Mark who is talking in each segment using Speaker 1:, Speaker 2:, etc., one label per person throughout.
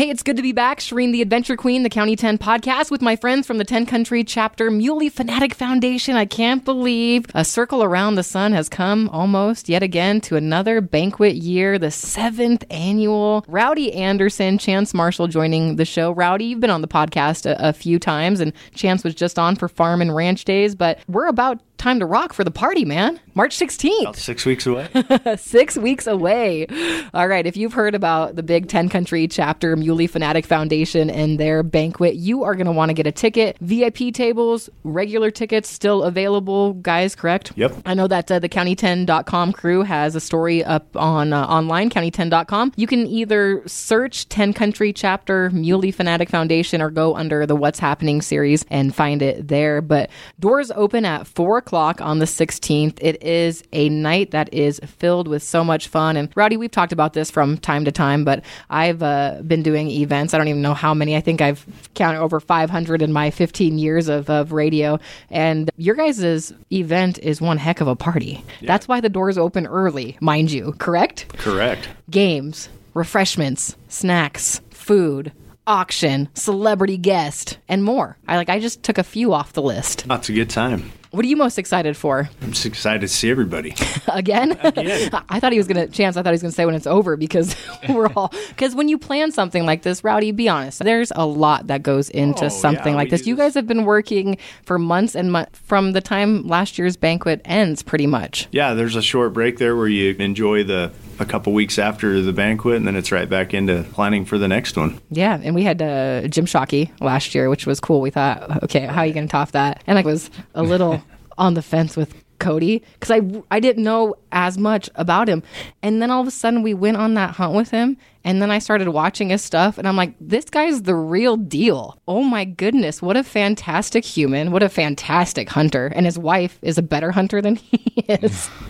Speaker 1: Hey, it's good to be back. Shireen, the Adventure Queen, the County 10 podcast with my friends from the 10 Country chapter, Muley Fanatic Foundation. I can't believe a circle around the sun has come almost yet again to another banquet year, the seventh annual. Rowdy Anderson, Chance Marshall joining the show. Rowdy, you've been on the podcast a, a few times, and Chance was just on for Farm and Ranch Days, but we're about time to rock for the party, man. March 16th.
Speaker 2: About six weeks away.
Speaker 1: Six weeks away. All right. If you've heard about the big 10 country chapter, Muley Fanatic Foundation, and their banquet, you are going to want to get a ticket. VIP tables, regular tickets still available, guys, correct?
Speaker 2: Yep.
Speaker 1: I know that uh, the county10.com crew has a story up on uh, online, county10.com. You can either search 10 country chapter, Muley Fanatic Foundation, or go under the What's Happening series and find it there. But doors open at 4 o'clock on the 16th. It is a night that is filled with so much fun. And Rowdy, we've talked about this from time to time, but I've uh, been doing events. I don't even know how many. I think I've counted over 500 in my 15 years of, of radio. And your guys' event is one heck of a party. That's why the doors open early, mind you, correct?
Speaker 2: Correct.
Speaker 1: Games, refreshments, snacks, food. Auction, celebrity guest, and more. I like. I just took a few off the list.
Speaker 2: Lots a good time.
Speaker 1: What are you most excited for?
Speaker 2: I'm just excited to see everybody.
Speaker 1: again. again. I thought he was gonna chance. I thought he was gonna say when it's over because we're all because when you plan something like this, Rowdy, be honest. There's a lot that goes into
Speaker 2: Oh,
Speaker 1: something
Speaker 2: yeah,
Speaker 1: like this.
Speaker 2: do
Speaker 1: You
Speaker 2: this-
Speaker 1: guys have been working for months and months from the time last year's banquet ends, pretty much.
Speaker 2: Yeah, there's a short break there where you enjoy the a couple weeks after the banquet, and then it's right back into planning for the next one.
Speaker 1: Yeah, and we had uh, Jim Shockey last year, which was cool. We thought, okay, how are you going to top that? And I was a little on the fence with Cody because I I didn't know as much about him, and then all of a sudden we went on that hunt with him, and then I started watching his stuff, and I'm like, this guy's the real deal. Oh my goodness, what a fantastic human! What a fantastic hunter, and his wife is a better hunter than he is.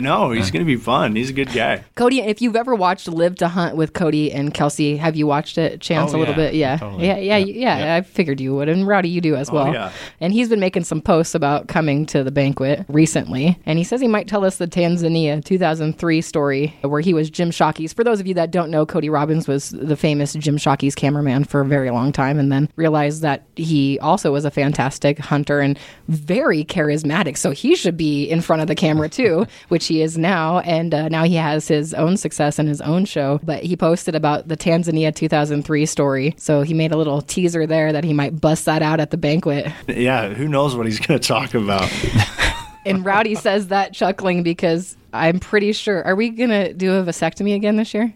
Speaker 2: No, he's going to be fun. He's a good guy.
Speaker 1: Cody, if you've ever watched Live to Hunt with Cody and Kelsy, have you watched it, Chance,
Speaker 3: Oh,
Speaker 1: a little
Speaker 3: yeah,
Speaker 1: bit? Yeah.
Speaker 3: totally.
Speaker 1: Yeah, yeah,
Speaker 3: Yeah,
Speaker 1: yeah,
Speaker 3: yeah.
Speaker 1: I figured you would. And Rowdy, you do as oh, well.
Speaker 2: yeah.
Speaker 1: And he's been making some posts about coming to the banquet recently. And he says he might tell us the Tanzania 2003 story where he was Jim Shockey's. For those of you that don't know, Cody Robbins was the famous Jim Shockey's cameraman for a very long time and then realized that he also was a fantastic hunter and very charismatic. So he should be in front of the camera too, which he is now. And uh, now he has his own success and his own show. But he posted about the Tanzania 2003 story. So he made a little teaser there that he might bust that out at the banquet.
Speaker 2: Yeah, who knows what he's going to talk about?
Speaker 1: And Rowdy says that chuckling because I'm pretty sure. Are we going to do a vasectomy again this year?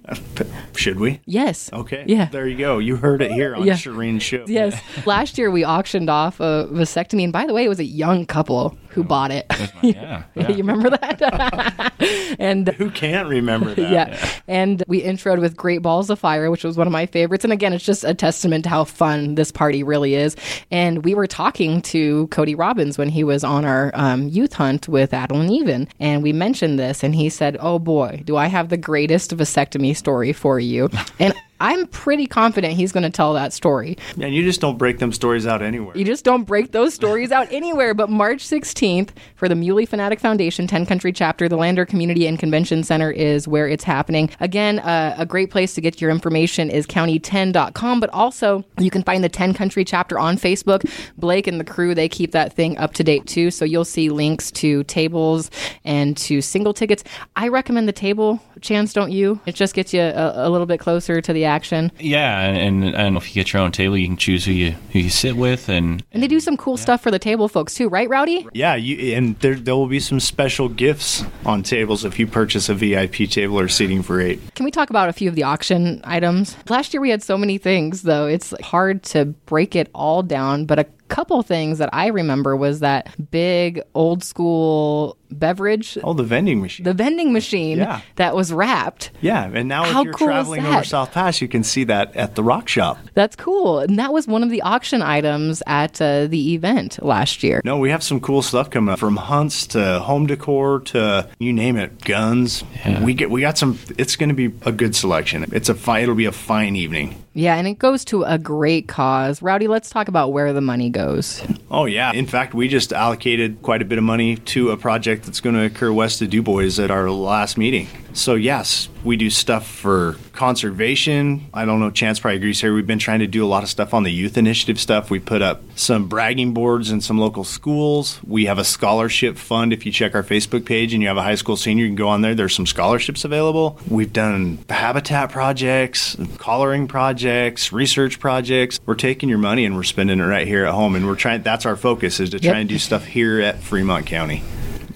Speaker 2: Should we?
Speaker 1: Yes.
Speaker 2: Okay.
Speaker 1: Yeah.
Speaker 2: There you go. You heard it here on
Speaker 1: Yeah.
Speaker 2: Shireen's show.
Speaker 1: Yes. Last year we auctioned off a vasectomy. And by the way, it was a young couple who bought it.
Speaker 3: Yeah.
Speaker 1: you remember that? and
Speaker 2: Who can't remember that?
Speaker 1: yeah. And we introed with Great Balls of Fire, which was one of my favorites. And again, it's just a testament to how fun this party really is. And we were talking to Cody Robbins when he was on our um, youth hunt with Adel and Even. And we mentioned this, and he said, Oh boy, do I have the greatest vasectomy story for you. and I'm pretty confident he's going to tell that story.
Speaker 2: And you just don't break them stories out anywhere.
Speaker 1: You just don't break those stories out anywhere. But March 16th for the Muley Fanatic Foundation 10 Country Chapter, the Lander Community and Convention Center is where it's happening. Again, uh, a great place to get your information is county10.com, but also you can find the 10 Country Chapter on Facebook. Blake and the crew, they keep that thing up to date too. So you'll see links to tables and to single tickets. I recommend the table, Chance, don't you? It just gets you a, a little bit closer to the action.
Speaker 3: Yeah, and, and I don't know if you get your own table, you can choose who you who you sit with, and
Speaker 1: And they do some cool stuff for the table folks too, right, Rowdy?
Speaker 2: Yeah, you, and there, there will be some special gifts on tables if you purchase a VIP table or seating for eight.
Speaker 1: Can we talk about a few of the auction items? Last year we had so many things, though. It's hard to break it all down, but a couple things that I remember was that big old school beverage,
Speaker 2: Oh, the vending machine.
Speaker 1: the vending machine
Speaker 2: Yeah.
Speaker 1: that was wrapped.
Speaker 2: yeah, and now
Speaker 1: How
Speaker 2: if you're
Speaker 1: cool is
Speaker 2: traveling over? South Pass, you can see that at the Rock Shop.
Speaker 1: That's cool. And that was one of the auction items at uh, the event last year.
Speaker 2: No, we have some cool stuff coming up from hunts to home decor to you name it, guns.
Speaker 3: Yeah.
Speaker 2: We get we got some. It's going to be a good selection. It's a fine. It'll be a fine evening.
Speaker 1: Yeah, and it goes to a great cause. Rowdy, let's talk about where the money goes.
Speaker 2: Oh yeah. In fact, we just allocated quite a bit of money to a project that's going to occur west of Dubois at our last meeting. So yes, we do stuff for conservation. I don't know, Chance probably agrees here. We've been trying to do a lot of stuff on the youth initiative stuff. We put up some bragging boards in some local schools. We have a scholarship fund. If you check our Facebook page and you have a high school senior, you can go on there. There's some scholarships available. We've done habitat projects, collaring projects, research projects. We're taking your money and we're spending it right here at home. And we're trying, that's our focus is to try
Speaker 1: Yep.
Speaker 2: and do stuff here at Fremont County.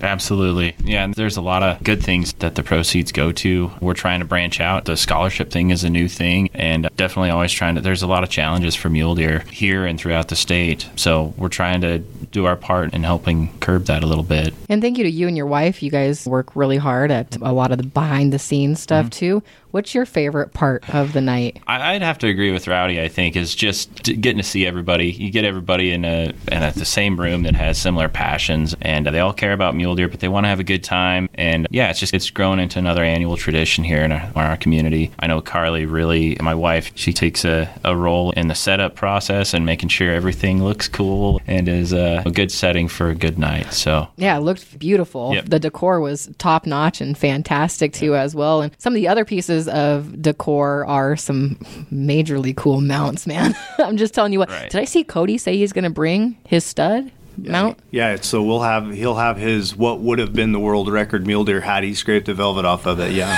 Speaker 3: Absolutely. Yeah, and there's a lot of good things that the proceeds go to. We're trying to branch out. The scholarship thing is a new thing, and definitely always trying to. There's a lot of challenges for mule deer here and throughout the state. So we're trying to do our part in helping curb that a little bit.
Speaker 1: And thank you to you and your wife. You guys work really hard at a lot of the behind the scenes stuff mm-hmm. too. What's your favorite part of the night?
Speaker 3: I'd have to agree with Rowdy. I think is just getting to see everybody. You get everybody in a in a, the same room that has similar passions, and they all care about mule deer, but they want to have a good time. And yeah, it's just it's grown into another annual tradition here in our, in our community. I know Carly really, my wife, she takes a, a role in the setup process and making sure everything looks cool and is a, a good setting for a good night. So
Speaker 1: Yeah, it looked beautiful.
Speaker 3: Yep.
Speaker 1: The decor was top notch and fantastic too, as well. And some of the other pieces of decor are some majorly cool mounts, man. I'm just telling you what.
Speaker 3: Right.
Speaker 1: Did I see Cody say he's going to bring his stud mount?
Speaker 2: Yeah, so we'll have he'll have his what would have been the world record mule deer had he scraped the velvet off of it. Yeah.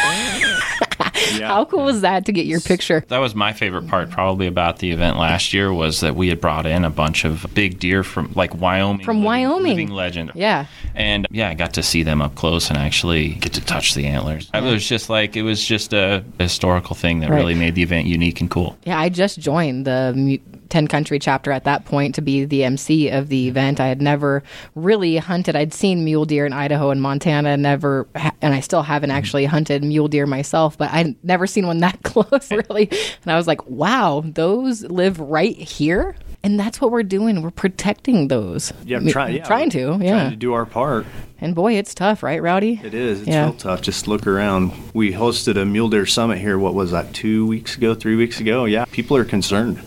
Speaker 2: Yeah.
Speaker 1: How cool was that to get your picture?
Speaker 3: That was my favorite part, probably about the event last year, was that we had brought in a bunch of big deer from like Wyoming,
Speaker 1: From
Speaker 3: living-
Speaker 1: Wyoming.
Speaker 3: living legend.
Speaker 1: Yeah.
Speaker 3: and yeah, I got to see them up close and actually get to touch the antlers. It was just like it was just a historical thing that
Speaker 1: Right.
Speaker 3: really made the event unique and cool.
Speaker 1: Yeah, I just joined the 10 country chapter at that point to be the MC of the event. I had never really hunted. I'd seen mule deer in Idaho and Montana, never, and I still haven't mm-hmm. actually hunted mule deer myself, but I'd never seen one that close, really. And I was like, wow, those live right here? And that's what we're doing. We're protecting those.
Speaker 2: Yeah, try, yeah,
Speaker 1: trying to, yeah.
Speaker 2: Trying to do our part.
Speaker 1: and boy, it's tough, right, Rowdy?
Speaker 2: It is. It's
Speaker 1: Yeah.
Speaker 2: real tough. Just look around. We hosted a mule deer summit here. What was that? Two weeks ago? Three weeks ago? Yeah. People are concerned.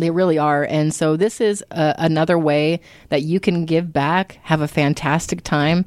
Speaker 1: They really are. And so, this is uh, another way that you can give back, have a fantastic time,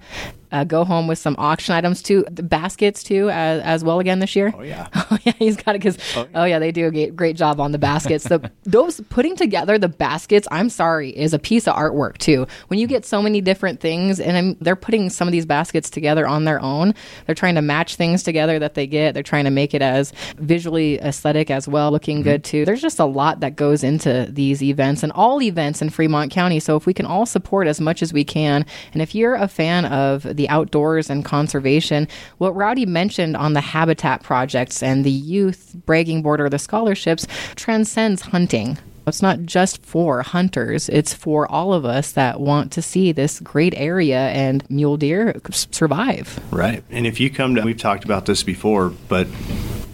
Speaker 1: uh, go home with some auction items too, the baskets too, as, as well again this year.
Speaker 2: Oh yeah.
Speaker 1: Oh yeah, he's got it because oh, yeah, they do a great, job on the baskets. The those putting together the baskets, I'm sorry, is a piece of artwork too. When you get so many different things, and I'm, they're putting some of these baskets together on their own, they're trying to match things together that they get. They're trying to make it as visually aesthetic as well, looking good too. There's just a lot that goes into these events and all events in Fremont County. So if we can all support as much as we can, and if you're a fan of the outdoors and conservation, what Rowdy mentioned on the habitat projects and the youth bragging board or the scholarships transcends hunting. It's not just for hunters, it's for all of us that want to see this great area and mule deer survive.
Speaker 2: Right. And if you come to, we've talked about this before, but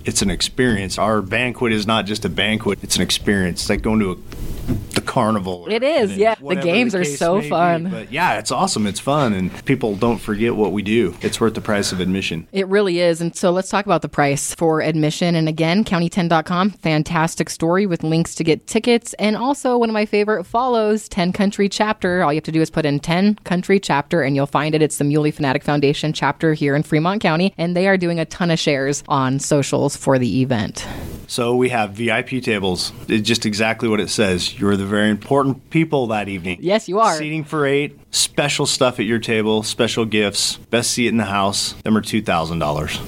Speaker 2: it's an experience. Our banquet is not just a banquet; it's an experience. It's like going to a, the carnival.
Speaker 1: It is, yeah. The games are so
Speaker 2: may be.
Speaker 1: fun.
Speaker 2: But yeah, it's awesome. It's fun, and people don't forget what we do. It's worth the price of admission.
Speaker 1: It really is. And so let's talk about the price for admission. And again, county10.com, fantastic story with links to get tickets. And also, one of my favorite follows, 10 Country Chapter. All you have to do is put in 10 Country Chapter and you'll find it. It's the Muley Fanatic Foundation chapter here in Fremont County. And they are doing a ton of shares on socials for the event.
Speaker 2: So we have VIP tables. It's just exactly what it says. You're the very important people that evening.
Speaker 1: Yes, you are.
Speaker 2: Seating for eight, special stuff at your table, special gifts, best seat in the house. Them are two thousand dollars.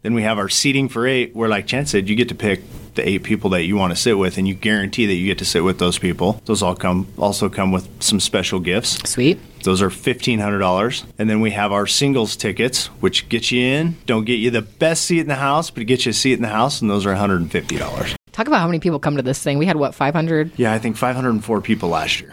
Speaker 2: Then we have our seating for eight, where like Chance said, you get to pick the eight people that you want to sit with, and you guarantee that you get to sit with those people. Those all come also come with some special gifts.
Speaker 1: Sweet.
Speaker 2: Those are fifteen hundred dollars, and then we have our singles tickets, which get you in. Don't get you the best seat in the house, but it gets you a seat in the house, and those are one hundred and fifty dollars.
Speaker 1: Talk about how many people come to this thing. We had what, 500?
Speaker 2: Yeah, I think five hundred and four people last year.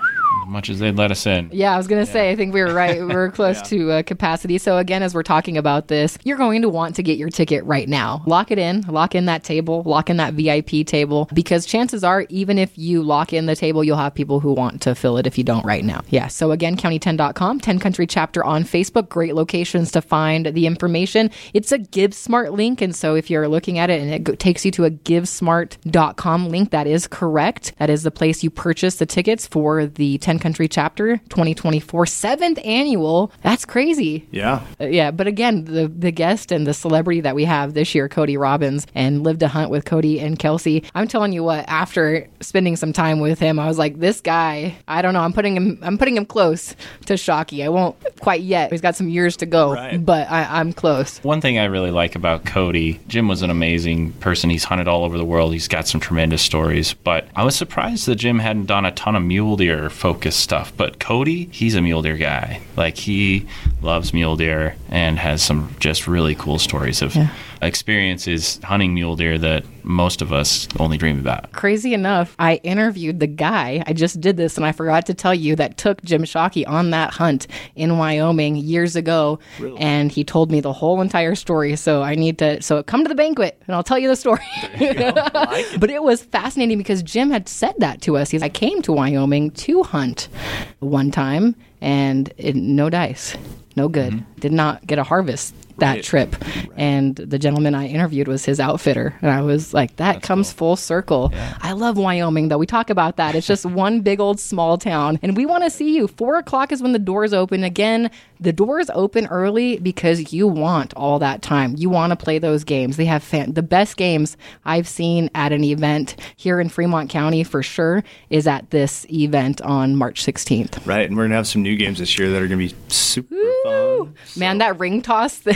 Speaker 3: Much as they'd let us in.
Speaker 1: Yeah, I was going to say, I think we were right. We were close yeah. to uh, capacity. So, again, as we're talking about this, you're going to want to get your ticket right now. Lock it in, lock in that table, lock in that VIP table, because chances are, even if you lock in the table, you'll have people who want to fill it if you don't right now. Yeah. So, again, county10.com, 10 country chapter on Facebook. Great locations to find the information. It's a GiveSmart link. And so, if you're looking at it and it takes you to a GiveSmart.com link, that is correct. That is the place you purchase the tickets for the 10 country chapter 2024 seventh annual. That's crazy.
Speaker 2: Yeah.
Speaker 1: Uh, yeah. But again, the, the guest and the celebrity that we have this year, Cody Robbins, and Live to Hunt with Cody and Kelsy. I'm telling you what, after spending some time with him, I was like, this guy, I don't know, I'm putting him, I'm putting him close to Shockey. I won't quite yet. He's got some years to go, right. but I, I'm close.
Speaker 3: One thing I really like about Cody, Jim was an amazing person. He's hunted all over the world. He's got some tremendous stories, but I was surprised that Jim hadn't done a ton of mule deer focused stuff. But Cody, he's a mule deer guy. Like he loves mule deer and has some just really cool stories of yeah. Experiences hunting mule deer that most of us only dream about.
Speaker 1: Crazy enough, I interviewed the guy. I just did this and I forgot to tell you that took Jim Shockey on that hunt in Wyoming years ago. Really? And he told me the whole entire story. So I need to, so come to the banquet and I'll tell you the story. You like but it was fascinating because Jim had said that to us. He's, I came to Wyoming to hunt one time and it, no dice, no good. Mm-hmm. Did not get a harvest that right. trip. Right. And the gentleman I interviewed was his outfitter. And I was like, that That's comes cool. full circle. Yeah. I love Wyoming, though. We talk about that. It's just one big old small town. And we want to see you. Four o'clock is when the doors open. Again, the doors open early because you want all that time. You want to play those games. They have fan- the best games I've seen at an event here in Fremont County for sure is at this event on March 16th.
Speaker 2: Right. And we're going to have some new games this year that are going to be super fun.
Speaker 1: So. Man, that ring toss thing.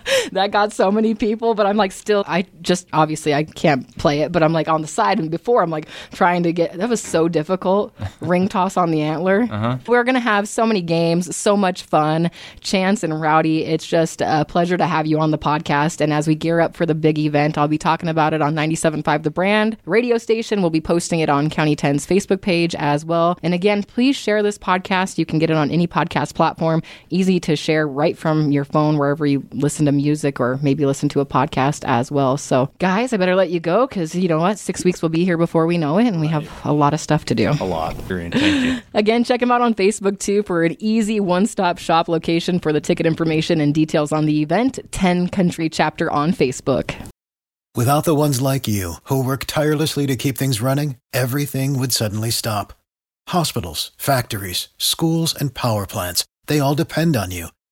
Speaker 1: that got so many people, but I'm like, still, I just obviously I can't play it, but I'm like on the side. And before, I'm like trying to get that was so difficult. ring toss on the antler. Uh-huh. We're going to have so many games, so much fun. Chance and Rowdy, it's just a pleasure to have you on the podcast. And as we gear up for the big event, I'll be talking about it on 97.5 The Brand radio station. We'll be posting it on County 10's Facebook page as well. And again, please share this podcast. You can get it on any podcast platform. Easy to share right from your phone wherever you listen to music or maybe listen to a podcast as well. So, guys, I better let you go because you know what? Six weeks will be here before we know it, and we have a lot of stuff to do.
Speaker 2: A lot. Thank
Speaker 3: you.
Speaker 1: Again, check them out on Facebook too for an easy one stop shop location for the ticket information and details on the event. 10 Country Chapter on Facebook.
Speaker 4: Without the ones like you who work tirelessly to keep things running, everything would suddenly stop. Hospitals, factories, schools, and power plants, they all depend on you.